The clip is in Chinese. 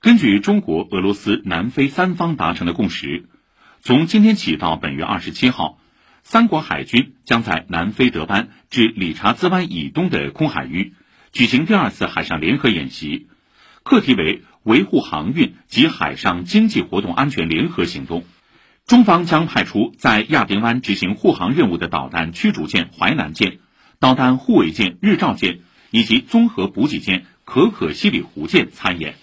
根据中国俄罗斯南非三方达成的共识从今天起到本月二十七号三国海军将在南非德班至理查兹湾以东的空海域举行第二次海上联合演习课题为维护航运及海上经济活动安全联合行动。中方将派出在亚丁湾执行护航任务的导弹驱逐舰淮南舰导弹护卫舰日照舰以及综合补给舰可可西里湖舰参演。